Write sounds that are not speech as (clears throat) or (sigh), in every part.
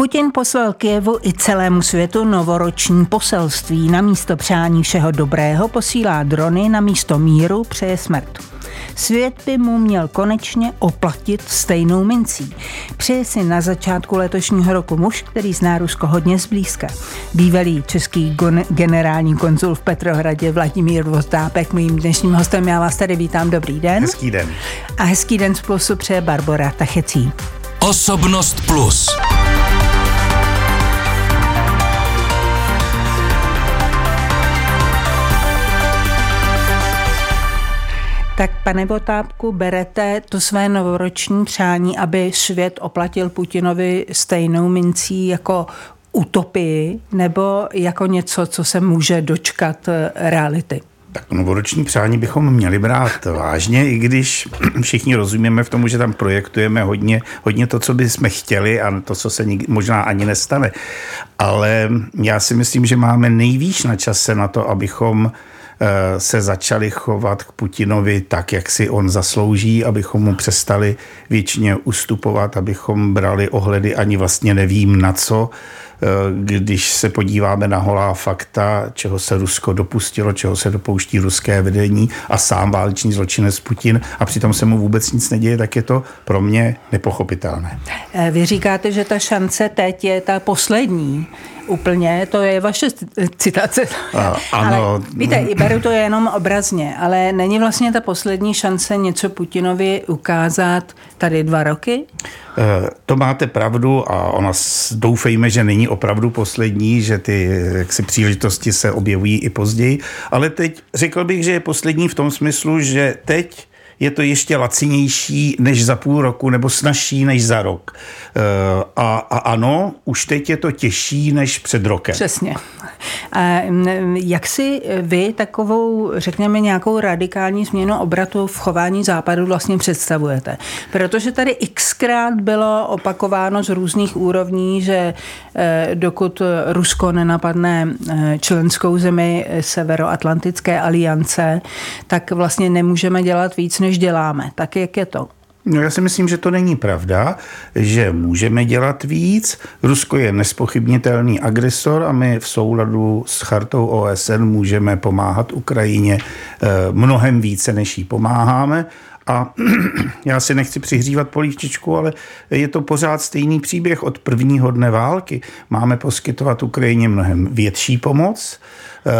Putin poslal Kijevu i celému světu novoroční poselství. Na místo přání všeho dobrého posílá drony, na místo míru přeje smrt. Svět by mu měl konečně oplatit stejnou mincí. Přeje si na začátku letošního roku muž, který zná Rusko hodně zblízka. Bývalý český generální konzul v Petrohradě Vladimír Vozdápek, mým dnešním hostem. Já vás tady vítám. Dobrý den. Hezký den. A hezký den z Plusu přeje Barbara Tachecí. Osobnost Plus. Tak pane Botápku, berete to své novoroční přání, aby svět oplatil Putinovi stejnou mincí jako utopii nebo jako něco, co se může dočkat eh, reality? Tak novoroční přání bychom měli brát vážně, i když (clears throat) všichni rozumíme v tomu, že tam projektujeme hodně, hodně to, co bychom chtěli a to, co se možná ani nestane. Ale já si myslím, že máme nejvýš na čase na to, abychom se začali chovat k Putinovi tak, jak si on zaslouží, abychom mu přestali většině ustupovat, abychom brali ohledy ani vlastně nevím na co, eh, když se podíváme na holá fakta, čeho se Rusko dopustilo, čeho se dopouští ruské vedení a sám válečný zločinec Putin a přitom se mu vůbec nic neděje, tak je to pro mě nepochopitelné. Eh, vy říkáte, že ta šance teď je ta poslední úplně, to je vaše citace. A, ano. Ale víte, beru to jenom obrazně, ale není vlastně ta poslední šance něco Putinovi ukázat tady dva roky? Eh, to máte pravdu a ona doufejme, že není opravdu poslední, že ty jaksi, příležitosti se objevují i později, ale teď řekl bych, že je poslední v tom smyslu, že teď je to ještě lacinější než za půl roku nebo snažší než za rok. Eh, a, a ano, už teď je to těžší než před rokem. Přesně. A jak si vy takovou, řekněme, nějakou radikální změnu obratu v chování západu vlastně představujete? Protože tady xkrát bylo opakováno z různých úrovní, že eh, dokud Rusko nenapadne eh, členskou zemi Severoatlantické aliance, tak vlastně nemůžeme dělat víc, než děláme. Tak jak je to? No já si myslím, že to není pravda, že můžeme dělat víc. Rusko je nespochybnitelný agresor a my v souladu s chartou OSN můžeme pomáhat Ukrajině eh, mnohem více, než jí pomáháme. A (clears throat) já si nechci přihřívat polívčičku, ale je to pořád stejný příběh. Od prvního dne války máme poskytovat Ukrajině mnohem větší pomoc eh,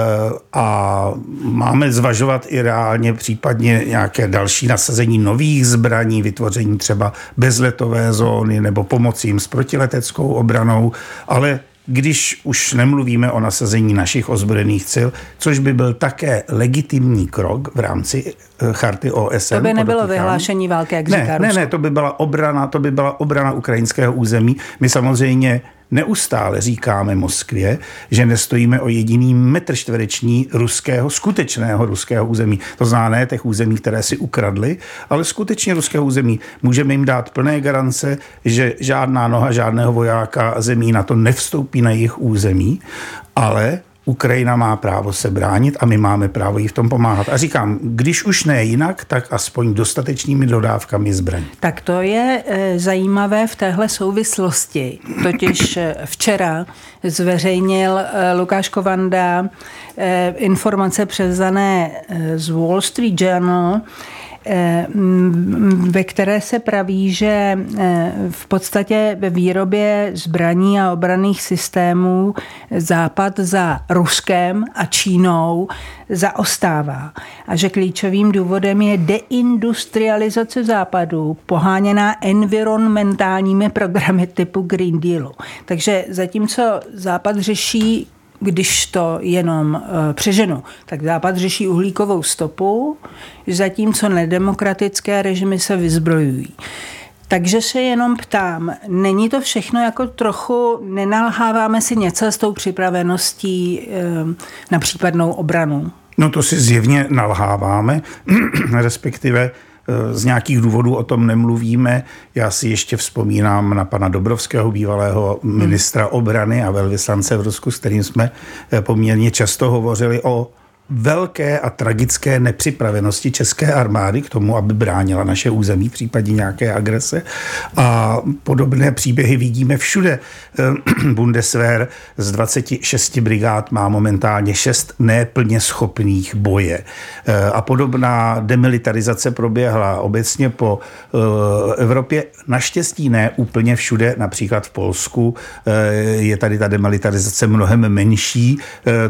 a máme zvažovat i reálně případně nějaké další nasazení nových zbraní, vytvoření třeba bezletové zóny nebo pomoci jim s protileteckou obranou, ale když už nemluvíme o nasazení našich ozbrojených sil, což by byl také legitimní krok v rámci eh, charty OSN. To by nebylo vyhlášení války, jak ne, říká Ne, ne, to by byla obrana, to by byla obrana ukrajinského území. My samozřejmě Neustále říkáme Moskvě, že nestojíme o jediný metr čtvereční ruského, skutečného ruského území. To znamená ne těch území, které si ukradli, ale skutečně ruského území. Můžeme jim dát plné garance, že žádná noha žádného vojáka zemí na to nevstoupí na jejich území, ale Ukrajina má právo se bránit a my máme právo jí v tom pomáhat. A říkám, když už ne jinak, tak aspoň dostatečnými dodávkami zbraní. Tak to je e, zajímavé v téhle souvislosti. Totiž e, včera zveřejnil e, Lukáš Kovanda informace převzané z Wall Street Journal, ve které se praví, že eh, v podstatě ve výrobě zbraní a obraných systémů Západ za Ruskem a Čínou zaostává a že klíčovým důvodem je deindustrializace Západu, poháněná environmentálními programy typu Green Dealu. Takže zatímco Západ řeší když to jenom eh, přeženu, tak Západ řeší uhlíkovou stopu, zatímco nedemokratické režimy se vyzbrojují. Takže se jenom ptám, není to všechno jako trochu, nenalháváme si něco s tou připraveností eh, na případnou obranu? No to si zjevně nalháváme, (clears throat) respektive z nějakých důvodů o tom nemluvíme. Já si ještě vzpomínám na pana Dobrovského, bývalého ministra obrany a velvyslance v Rusku, s kterým jsme eh, poměrně často hovořili o velké a tragické nepřipravenosti české armády k tomu, aby bránila naše území v případě nějaké agrese. A podobné příběhy vidíme všude. (clears throat) Bundeswehr z 26 brigád má momentálně 6 neplně schopných boje. A podobná demilitarizace proběhla obecně po Evropě. Naštěstí ne úplně všude, například v Polsku je tady ta demilitarizace mnohem menší,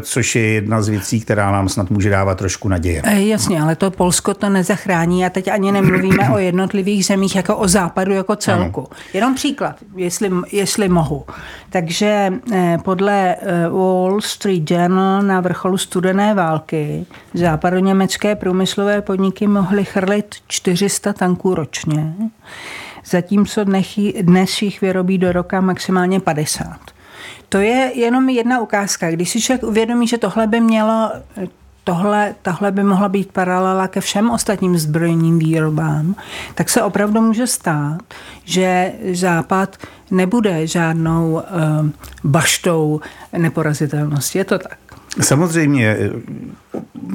což je jedna z věcí, která nám snad může dávat trošku naděje. E, jasně, ale to Polsko to nezachrání a teď ani nemluvíme o jednotlivých zemích jako o západu jako celku. Ano. Jenom příklad, jestli, jestli mohu. Takže e, podle e, Wall Street Journal na vrcholu studené války západoněmecké průmyslové podniky mohly chrlit 400 tanků ročně, zatímco dnes jich vyrobí do roka maximálně 50. To je jenom jedna ukázka. Když si člověk uvědomí, že tohle by mělo tohle, tahle by mohla být paralela ke všem ostatním zbrojním výrobám, tak se opravdu může stát, že Západ nebude žádnou uh, baštou neporazitelnosti. Je to tak? Samozřejmě,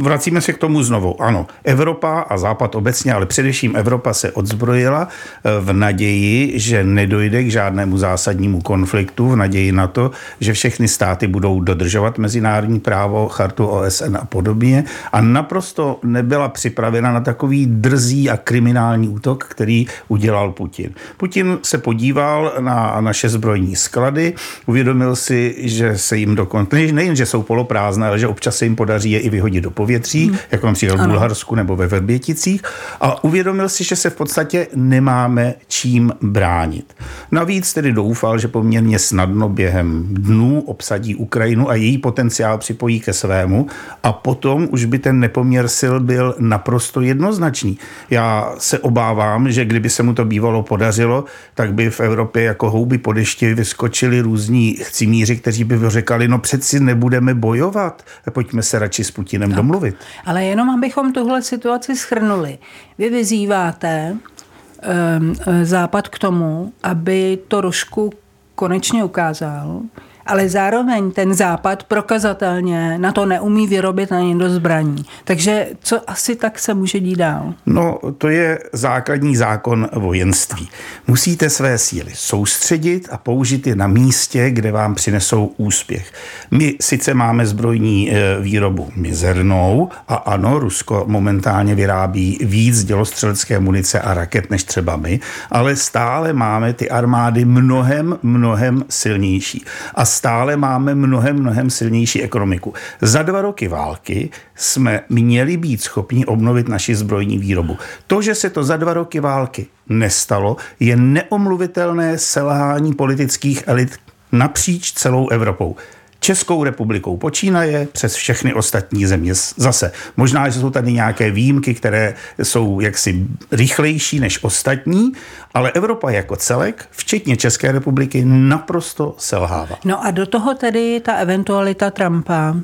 vracíme se k tomu znovu. Ano, Evropa a Západ obecně, ale především Evropa se odzbrojila eh, v naději, že nedojde k žádnému zásadnímu konfliktu, v naději na to, že všechny státy budou dodržovat mezinárodní právo, chartu OSN a podobně. A naprosto nebyla připravena na takový drzý a kriminální útok, který udělal Putin. Putin se podíval na naše zbrojní sklady, uvědomil si, že se jim dokonce, nejen, že jsou poloprázdné, ale že občas se jim podaří je i vyhodit do povětří, hmm. jako například v Bulharsku nebo ve Verběticích, a uvědomil si, že se v podstatě nemáme čím bránit. Navíc tedy doufal, že poměrně snadno během dnů obsadí Ukrajinu a její potenciál připojí ke svému a potom už by ten nepoměr sil byl naprosto jednoznačný. Já se obávám, že kdyby se mu to bývalo podařilo, tak by v Evropě jako houby po dešti vyskočili různí chcimíři, kteří by řekali, no přeci nebudeme bojovat, pojďme se radši s Putinem domluvit mluvit. Ale jenom abychom tuhle situaci schrnuli. Vy vyzýváte um, Západ k tomu, aby to Rušku konečně ukázal, ale zároveň ten západ prokazatelně na to neumí vyrobit ani do zbraní. Takže co asi tak se může dít dál? No, to je základní zákon vojenství. Musíte své síly soustředit a použít je na místě, kde vám přinesou úspěch. My sice máme zbrojní e, výrobu mizernou a ano, Rusko momentálně vyrábí víc dělostřelecké munice a raket než třeba my, ale stále máme ty armády mnohem, mnohem silnější. A stále máme mnohem, mnohem silnější ekonomiku. Za dva roky války jsme měli být schopni obnovit naši zbrojní výrobu. To, že se to za dva roky války nestalo, je neomluvitelné selhání politických elit napříč celou Evropou. Českou republikou počínaje přes všechny ostatní země zase. Možná, že jsou tady nějaké výjimky, které jsou jaksi rychlejší než ostatní, ale Evropa jako celek, včetně České republiky, naprosto selhává. No a do toho tedy ta eventualita Trumpa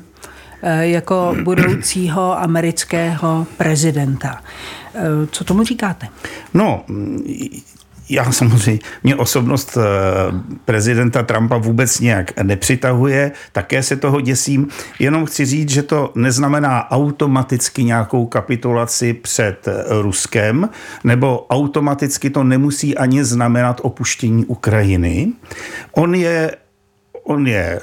eh, jako (clears throat) budoucího amerického prezidenta. Eh, co tomu říkáte? No, já samozřejmě, mě osobnost eh, prezidenta Trumpa vůbec nějak nepřitahuje, také se toho děsím, jenom chci říct, že to neznamená automaticky nějakou kapitulaci před eh, Ruskem, nebo automaticky to nemusí ani znamenat opuštění Ukrajiny. On je, on je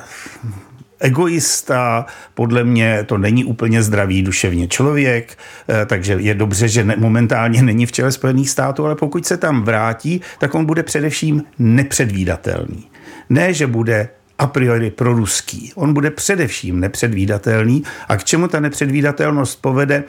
egoista, podle mě to není úplně zdravý duševně člověk, eh, takže je dobře, že momentálně není v čele Spojených států, ale pokud se tam vrátí, tak on bude především nepředvídatelný. Ne, že bude a priori proruský. On bude především nepředvídatelný a k čemu ta nepředvídatelnost povede,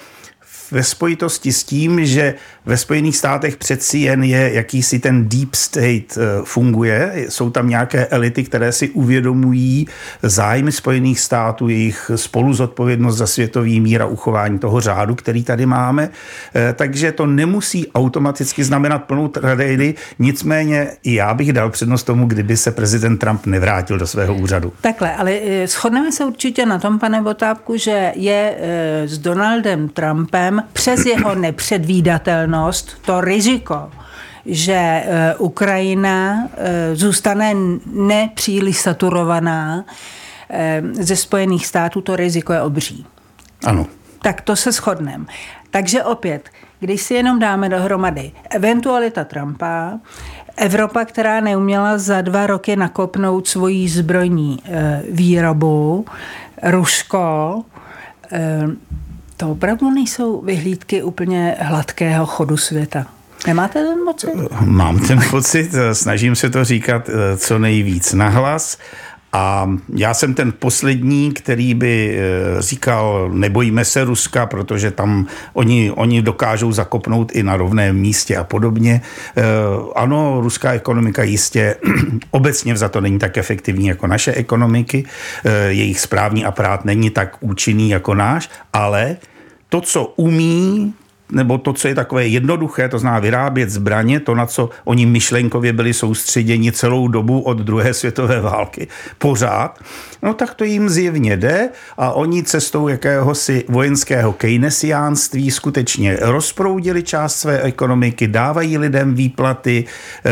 ve spojitosti s tím, že ve Spojených státech přeci jen je jakýsi ten deep state eh, funguje. Jsou tam nějaké elity, které si uvědomují zájmy Spojených států, jejich spolu zodpovědnost za světový mír a uchování toho řádu, který tady máme. Eh, takže to nemusí automaticky znamenat plnou tragédii. Nicméně i já bych dal přednost tomu, kdyby se prezident Trump nevrátil do svého úřadu. Takhle, ale eh, shodneme se určitě na tom, pane Votápku, že je s Donaldem Trumpem přes jeho nepředvídatelnost to riziko, že e, Ukrajina e, zůstane nepříliš saturovaná e, ze Spojených států, to riziko je obří. Ano. tak to se shodneme. Takže opět, když si jenom dáme dohromady eventualita Trumpa, Evropa, která neuměla za dva roky nakopnout svoji zbrojní výrobu, Rusko, to opravdu nejsou vyhlídky úplně hladkého chodu světa. Nemáte ten pocit? Mám ten pocit, snažím se to říkat eh, co nejvíc nahlas. A já jsem ten poslední, který by eh, říkal, nebojíme se Ruska, protože tam oni, oni dokážou zakopnout i na rovném místě a podobně. Eh, ano, ruská ekonomika jistě (clears throat) obecně za to není tak efektivní jako naše ekonomiky. Jejich správní aparát není tak účinný jako náš, ale to, co umí, nebo to, co je takové jednoduché, to zná vyrábět zbraně, to, na co oni myšlenkově byli soustředěni celou dobu od druhé světové války, pořád, no tak to jim zjevně jde a oni cestou jakéhosi vojenského keynesiánství skutečně rozproudili část své ekonomiky, dávají lidem výplaty eh,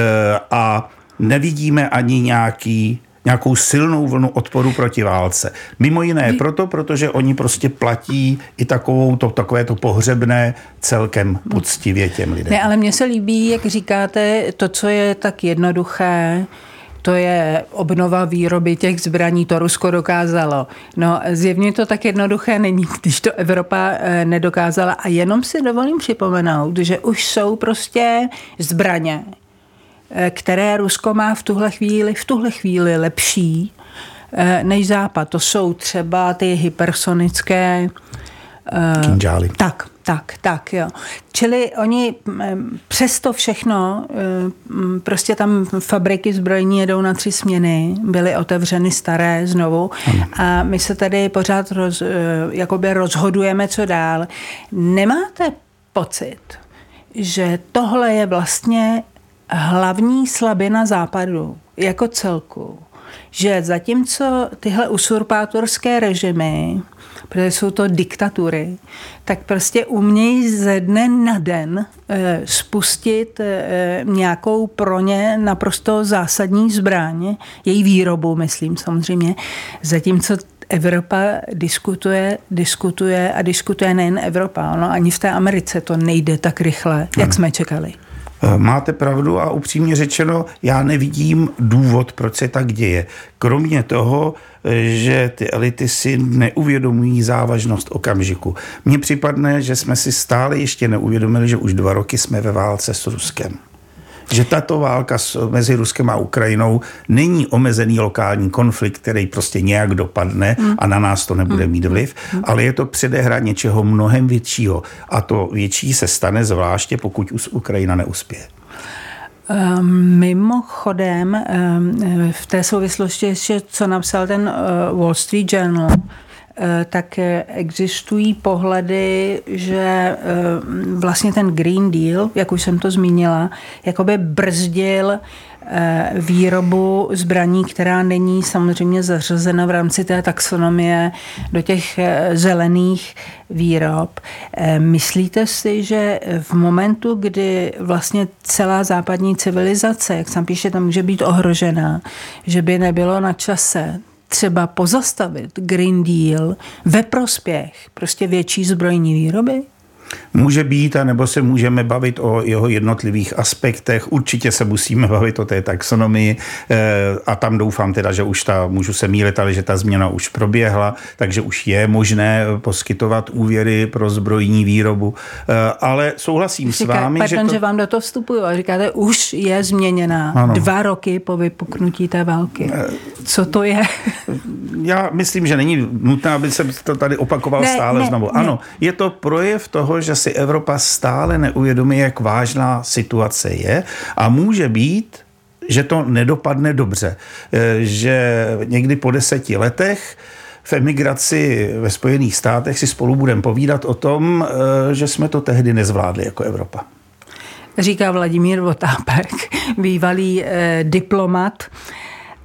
a nevidíme ani nějaký nějakou silnou vlnu odporu proti válce. Mimo jiné proto, protože oni prostě platí i takovou to, takové to pohřebné celkem poctivě těm lidem. Ne, ale mně se líbí, jak říkáte, to, co je tak jednoduché, to je obnova výroby těch zbraní, to Rusko dokázalo. No zjevně to tak jednoduché není, když to Evropa eh, nedokázala. A jenom si dovolím připomenout, že už jsou prostě zbraně, které Rusko má v tuhle chvíli, v tuhle chvíli lepší eh, než Západ. To jsou třeba ty hypersonické eh, Kinžály. Tak, tak, tak, jo. Čili oni přesto všechno, prostě tam fabriky zbrojní jedou na tři směny, byly otevřeny staré znovu a my se tady pořád roz, jakoby rozhodujeme, co dál. Nemáte pocit, že tohle je vlastně hlavní slabina západu jako celku, že zatímco tyhle usurpátorské režimy, protože jsou to diktatury, tak prostě umějí ze dne na den e, spustit e, nějakou pro ně naprosto zásadní zbraň, její výrobu, myslím samozřejmě, zatímco Evropa diskutuje, diskutuje a diskutuje nejen Evropa. Ono ani v té Americe to nejde tak rychle, jak hmm. jsme čekali. Máte pravdu a upřímně řečeno, já nevidím důvod, proč se tak děje. Kromě toho, eh, že ty elity si neuvědomují závažnost okamžiku. Mně připadne, že jsme si stále ještě neuvědomili, že už dva roky jsme ve válce s Ruskem že tato válka mezi Ruskem a Ukrajinou není omezený lokální konflikt, který prostě nějak dopadne a na nás to nebude hmm. mít vliv, hmm. ale je to předehra něčeho mnohem většího. A to větší se stane zvláště, pokud už Ukrajina neuspěje. Ehm, mimochodem, ehm, v té souvislosti ještě, co napsal ten eh, Wall Street Journal, Eh, tak existují pohledy, že eh, vlastně ten Green Deal, jak už jsem to zmínila, jakoby brzdil eh, výrobu zbraní, která není samozřejmě zařazena v rámci té taxonomie do těch zelených výrob. Myslíte si, že v momentu, kdy vlastně celá západní civilizace, jak sam píše, tam může být ohrožená, že by nebylo na čase třeba pozastavit Green Deal ve prospěch prostě větší zbrojní výroby? Může být, anebo se můžeme bavit o jeho jednotlivých aspektech. Určitě se musíme bavit o té taxonomii eh, a tam doufám teda, že už ta, můžu se mílit, ale že ta změna už proběhla, takže už je možné poskytovat úvěry pro zbrojní výrobu. Eh, ale souhlasím Říká, s vámi, pardon, že, to... že vám do toho vstupuju a říkáte, už je změněná ano. dva roky po vypuknutí té války. Eh, Co to je? Já myslím, že není nutné, aby se to tady opakoval ne, stále ne, znovu. Ne. Ano, je to projev toho, že si Evropa stále neuvědomí, jak vážná situace je a může být, že to nedopadne dobře. E, že někdy po deseti letech v emigraci ve Spojených státech si spolu budeme povídat o tom, e, že jsme to tehdy nezvládli jako Evropa. Říká Vladimír Votápek, (laughs) bývalý eh, diplomat.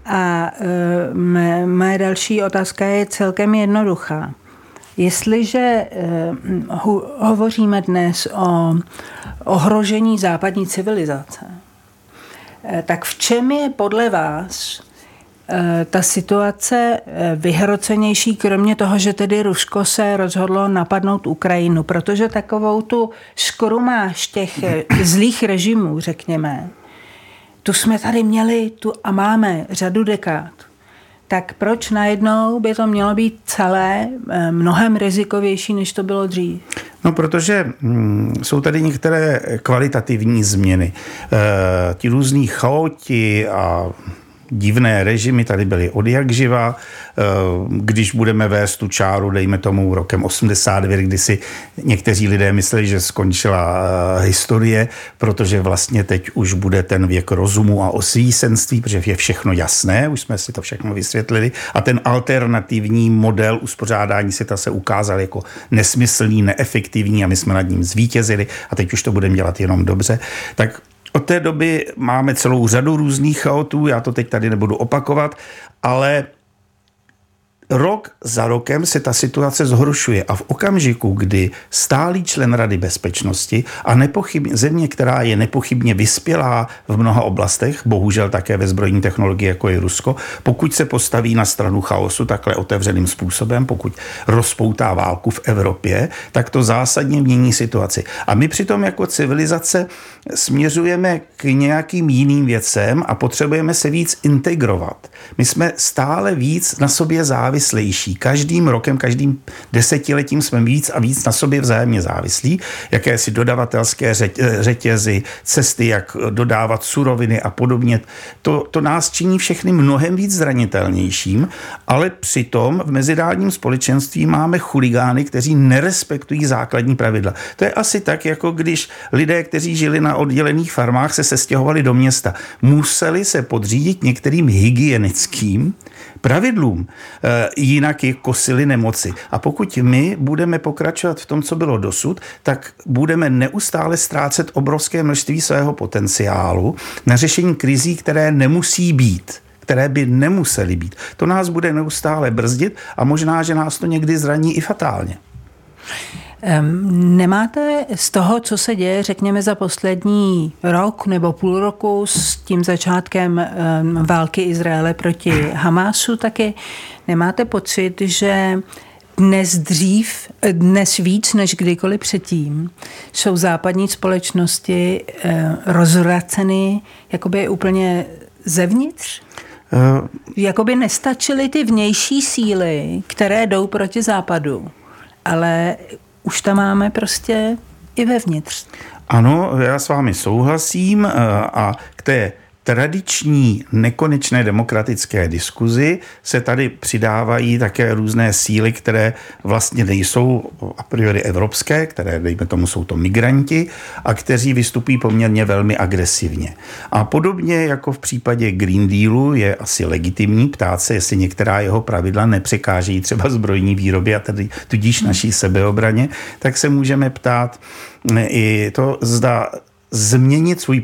A eh, mé, mé další otázka je celkem jednoduchá. Jestliže eh, hovoříme dnes o ohrožení západní civilizace, eh, tak v čem je podle vás eh, ta situace vyhrocenější, kromě toho, že tedy Rusko se rozhodlo napadnout Ukrajinu, protože takovou tu škorumáš těch zlých režimů, řekněme, tu jsme tady měli tu a máme řadu dekád. Tak proč najednou by to mělo být celé mnohem rizikovější, než to bylo dřív? No, protože hm, jsou tady některé kvalitativní změny. E, ti různí chaoti a divné režimy tady byly od jak živa. Eh, když budeme vést tu čáru, dejme tomu rokem 89, kdy si někteří lidé mysleli, že skončila eh, historie, protože vlastně teď už bude ten věk rozumu a osvícenství, protože je všechno jasné, už jsme si to všechno vysvětlili a ten alternativní model uspořádání světa se ukázal jako nesmyslný, neefektivní a my jsme nad ním zvítězili a teď už to budeme dělat jenom dobře. Tak od té doby máme celou řadu různých chaotů, já to teď tady nebudu opakovat, ale rok za rokem se ta situace zhoršuje a v okamžiku, kdy stálý člen Rady bezpečnosti a nepochybně, země, která je nepochybně vyspělá v mnoha oblastech, bohužel také ve zbrojní technologii, jako je Rusko, pokud se postaví na stranu chaosu takhle otevřeným způsobem, pokud rozpoutá válku v Evropě, tak to zásadně mění situaci. A my přitom jako civilizace směřujeme k nějakým jiným věcem a potřebujeme se víc integrovat. My jsme stále víc na sobě závislejší. Každým rokem, každým desetiletím jsme víc a víc na sobě vzájemně závislí. Jakési dodavatelské řetězy, cesty, jak dodávat suroviny a podobně. To, to nás činí všechny mnohem víc zranitelnějším, ale přitom v mezinárodním společenství máme chuligány, kteří nerespektují základní pravidla. To je asi tak, jako když lidé, kteří žili na oddělených farmách, se sestěhovali do města. Museli se podřídit některým hygienickým pravidlům, eh, jinak je kosily nemoci. A pokud my budeme pokračovat v tom, co bylo dosud, tak budeme neustále ztrácet obrovské množství svého potenciálu na řešení krizí, které nemusí být které by nemusely být. To nás bude neustále brzdit a možná, že nás to někdy zraní i fatálně. Nemáte z toho, co se děje, řekněme, za poslední rok nebo půl roku s tím začátkem války Izraele proti Hamásu taky, nemáte pocit, že dnes dřív, dnes víc než kdykoliv předtím, jsou západní společnosti rozvraceny jakoby úplně zevnitř? Uh, jakoby nestačily ty vnější síly, které jdou proti západu, ale už tam máme prostě i vevnitř. Ano, já s vámi souhlasím a k té tradiční nekonečné demokratické diskuzi se tady přidávají také různé síly, které vlastně nejsou a priori evropské, které, dejme tomu, jsou to migranti a kteří vystupují poměrně velmi agresivně. A podobně jako v případě Green Dealu je asi legitimní ptát se, jestli některá jeho pravidla nepřekážejí třeba zbrojní výrobě a tedy tudíž naší sebeobraně, tak se můžeme ptát, i to, zda změnit svůj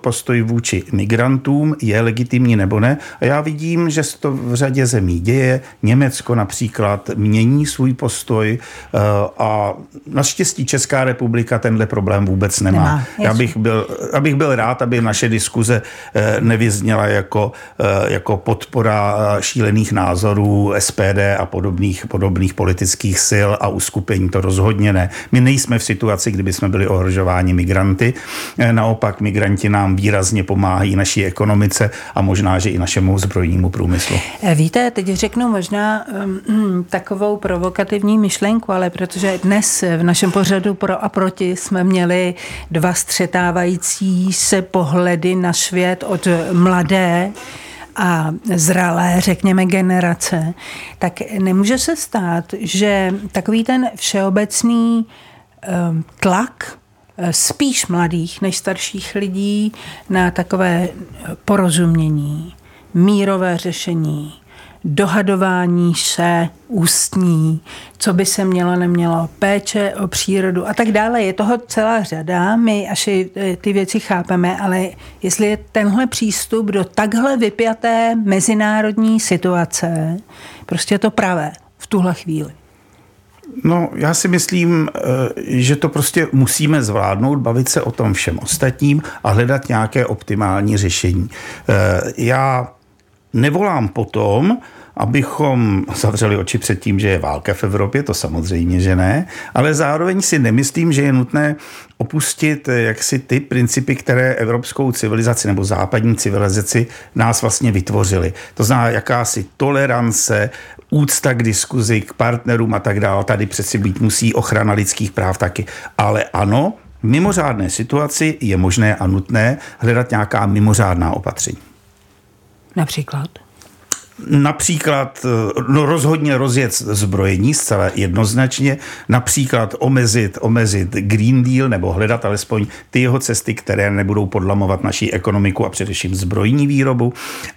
postoj vůči migrantům, je legitimní nebo ne. A já vidím, že se to v řadě zemí děje. Německo například mění svůj postoj eh, a naštěstí Česká republika tenhle problém vůbec nemá. nemá já bych byl, abych byl rád, aby naše diskuze eh, nevyzněla jako, eh, jako podpora šílených názorů SPD a podobných, podobných politických sil a uskupení. To rozhodně ne. My nejsme v situaci, kdyby jsme byli ohrožováni migranty. Eh, naopak migranti nám výrazně pomáhají naší ekonomice a možná, že i našemu zbrojnímu průmyslu. Eh, víte, teď řeknu možná um, takovou provokativní myšlenku, ale protože dnes v našem pořadu pro a proti jsme měli dva střetávající se pohledy na svět od mladé a zralé, řekněme, generace, tak nemůže se stát, že takový ten všeobecný um, tlak spíš mladých než starších lidí na takové porozumění, mírové řešení, dohadování se ústní, co by se mělo, nemělo, péče o přírodu a tak dále. Je toho celá řada, my až ty věci chápeme, ale jestli je tenhle přístup do takhle vypjaté mezinárodní situace, prostě to pravé v tuhle chvíli. No, já si myslím, eh, že to prostě musíme zvládnout, bavit se o tom všem ostatním a hledat nějaké optimální řešení. Eh, já nevolám potom, abychom zavřeli oči před tím, že je válka v Evropě, to samozřejmě, že ne, ale zároveň si nemyslím, že je nutné opustit eh, jaksi ty principy, které evropskou civilizaci nebo západní civilizaci nás vlastně vytvořily. To znamená jakási tolerance, úcta k diskuzi, k partnerům a tak dále. Tady přeci být musí ochrana lidských práv taky. Ale ano, v mimořádné situaci je možné a nutné hledat nějaká mimořádná opatření. Například? Například eh, no rozhodně rozjet zbrojení zcela jednoznačně, například omezit, omezit Green Deal nebo hledat alespoň ty jeho cesty, které nebudou podlamovat naší ekonomiku a především zbrojní výrobu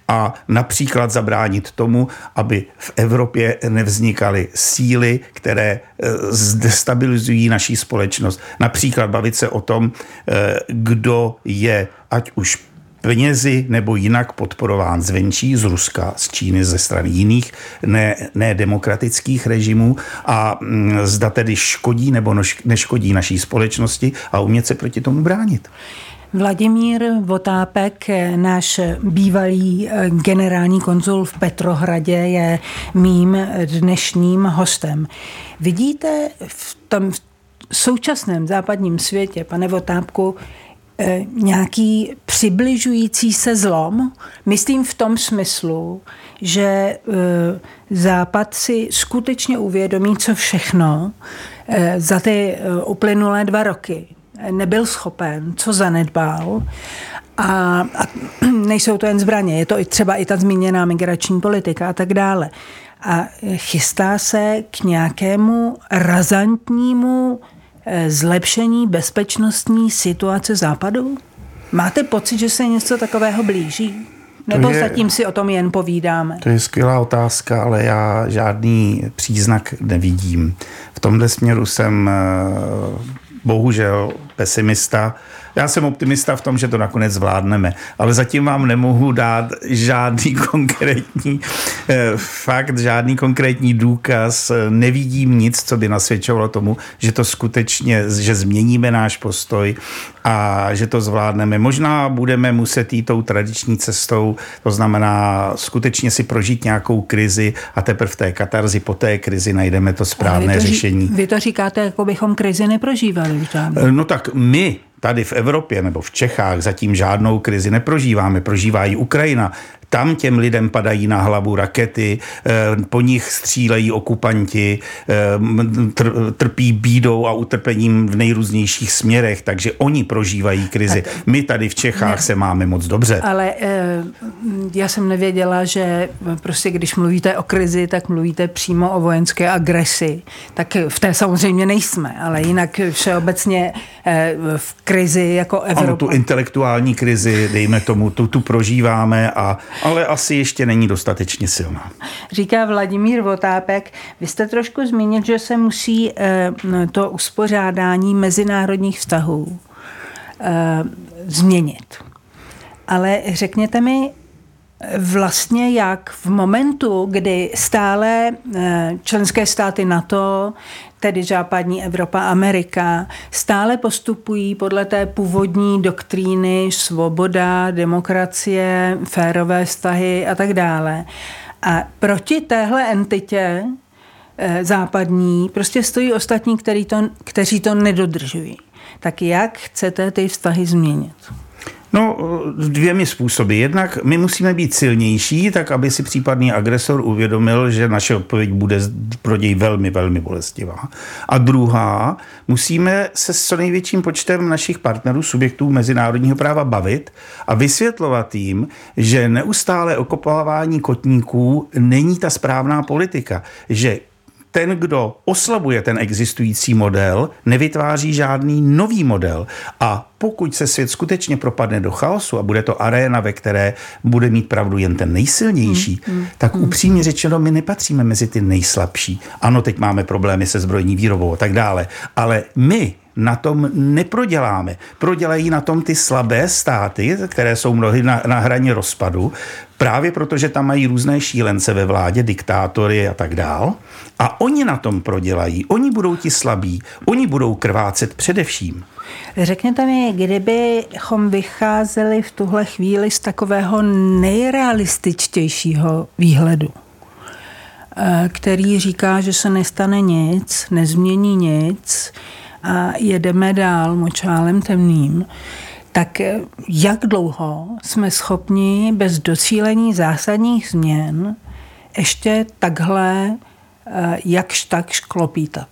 a například zabránit tomu, aby v Evropě nevznikaly síly, které eh, destabilizují naší společnost. Například bavit se o tom, eh, kdo je ať už penězi nebo jinak podporován zvenčí, z Ruska, z Číny, ze strany jiných ne, režimů a mm, zda tedy škodí nebo neškodí naší společnosti a umět se proti tomu bránit. Vladimír Votápek, náš bývalý eh, generální konzul v Petrohradě, je mým dnešním hostem. Vidíte v tom současném západním světě, pane Votápku, nějaký přibližující se zlom. Myslím v tom smyslu, že eh, Západ si skutečně uvědomí, co všechno eh, za ty uplynulé dva roky nebyl schopen, co zanedbal. A, a (clears throat) nejsou to jen zbraně, je to i třeba i ta zmíněná migrační politika a tak dále. A chystá se k nějakému razantnímu zlepšení bezpečnostní situace západu? Máte pocit, že se něco takového blíží? Nebo je, zatím si o tom jen povídáme? To je skvělá otázka, ale já žádný příznak nevidím. V tomhle směru jsem eh, bohužel pesimista. Já jsem optimista v tom, že to nakonec zvládneme, ale zatím vám nemohu dát žádný (laughs) konkrétní eh, fakt, žádný konkrétní důkaz. Nevidím nic, co by nasvědčovalo tomu, že to skutečně, že změníme náš postoj a že to zvládneme. Možná budeme muset jít tou tradiční cestou, to znamená skutečně si prožít nějakou krizi a teprve v té katarzi po té krizi najdeme to správné vy to, řešení. Vy to říkáte, jako bychom krizi neprožívali. No tak my tady v Evropě nebo v Čechách zatím žádnou krizi neprožíváme. Prožívá ji Ukrajina. Tam těm lidem padají na hlavu rakety, eh, po nich střílejí okupanti, eh, trpí bídou a utrpením v nejrůznějších směrech, takže oni prožívají krizi. My tady v Čechách se máme moc dobře. Ale eh, já jsem nevěděla, že prostě když mluvíte o krizi, tak mluvíte přímo o vojenské agresi. Tak v té samozřejmě nejsme, ale jinak všeobecně v krizi jako Evropa. Ano, tu intelektuální krizi, dejme tomu, tu, tu prožíváme a ale asi ještě není dostatečně silná. Říká Vladimír Votápek, vy jste trošku zmínil, že se musí eh, to uspořádání mezinárodních vztahů eh, změnit. Ale řekněte mi, vlastně jak v momentu, kdy stále eh, členské státy NATO, tedy západní Evropa, Amerika, stále postupují podle té původní doktríny svoboda, demokracie, férové vztahy a tak dále. A proti téhle entitě eh, západní prostě stojí ostatní, který to, kteří to nedodržují. Tak jak chcete ty vztahy změnit? No, dvěmi způsoby. Jednak my musíme být silnější, tak aby si případný agresor uvědomil, že naše odpověď bude pro něj velmi, velmi bolestivá. A druhá, musíme se s co největším počtem našich partnerů, subjektů mezinárodního práva bavit a vysvětlovat jim, že neustále okopávání kotníků není ta správná politika, že ten, kdo oslabuje ten existující model, nevytváří žádný nový model. A pokud se svět skutečně propadne do chaosu a bude to aréna, ve které bude mít pravdu jen ten nejsilnější, mm, mm, tak mm. upřímně řečeno, my nepatříme mezi ty nejslabší. Ano, teď máme problémy se zbrojní výrobou a tak dále, ale my na tom neproděláme. Prodělají na tom ty slabé státy, které jsou mnohy na, na hraně rozpadu, právě protože tam mají různé šílence ve vládě, diktátory a tak dál. A oni na tom prodělají, oni budou ti slabí, oni budou krvácet především. Řekněte mi, kdybychom vycházeli v tuhle chvíli z takového nejrealističtějšího výhledu, eh, který říká, že se nestane nic, nezmění nic a jedeme dál močálem temným, tak eh, jak dlouho jsme schopni bez docílení zásadních změn ještě takhle eh, jakž tak šklopítat?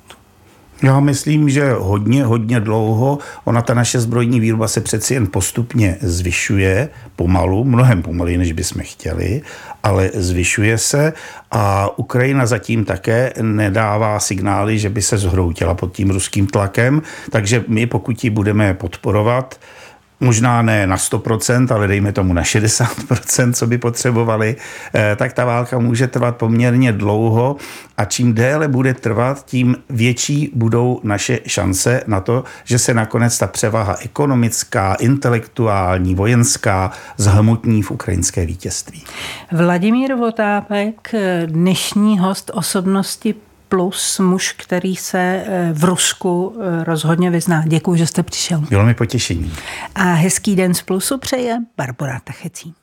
Já myslím, že hodně, hodně dlouho. Ona ta naše zbrojní výroba se přeci jen postupně zvyšuje, pomalu, mnohem pomaleji, než bychom chtěli, ale zvyšuje se a Ukrajina zatím také nedává signály, že by se zhroutila pod tím ruským tlakem, takže my, pokud ji budeme podporovat, možná ne na 100%, ale dejme tomu na 60%, co by potřebovali, eh, tak ta válka může trvat poměrně dlouho a čím déle bude trvat, tím větší budou naše šance na to, že se nakonec ta převaha ekonomická, intelektuální, vojenská zhmotní v ukrajinské vítězství. Vladimír Votápek, dnešní host osobnosti plus muž, který se eh, v Rusku eh, rozhodně vyzná. Děkuji, že jste přišel. Bylo mi potěšení. A hezký den z plusu přeje Barbara Tachecí.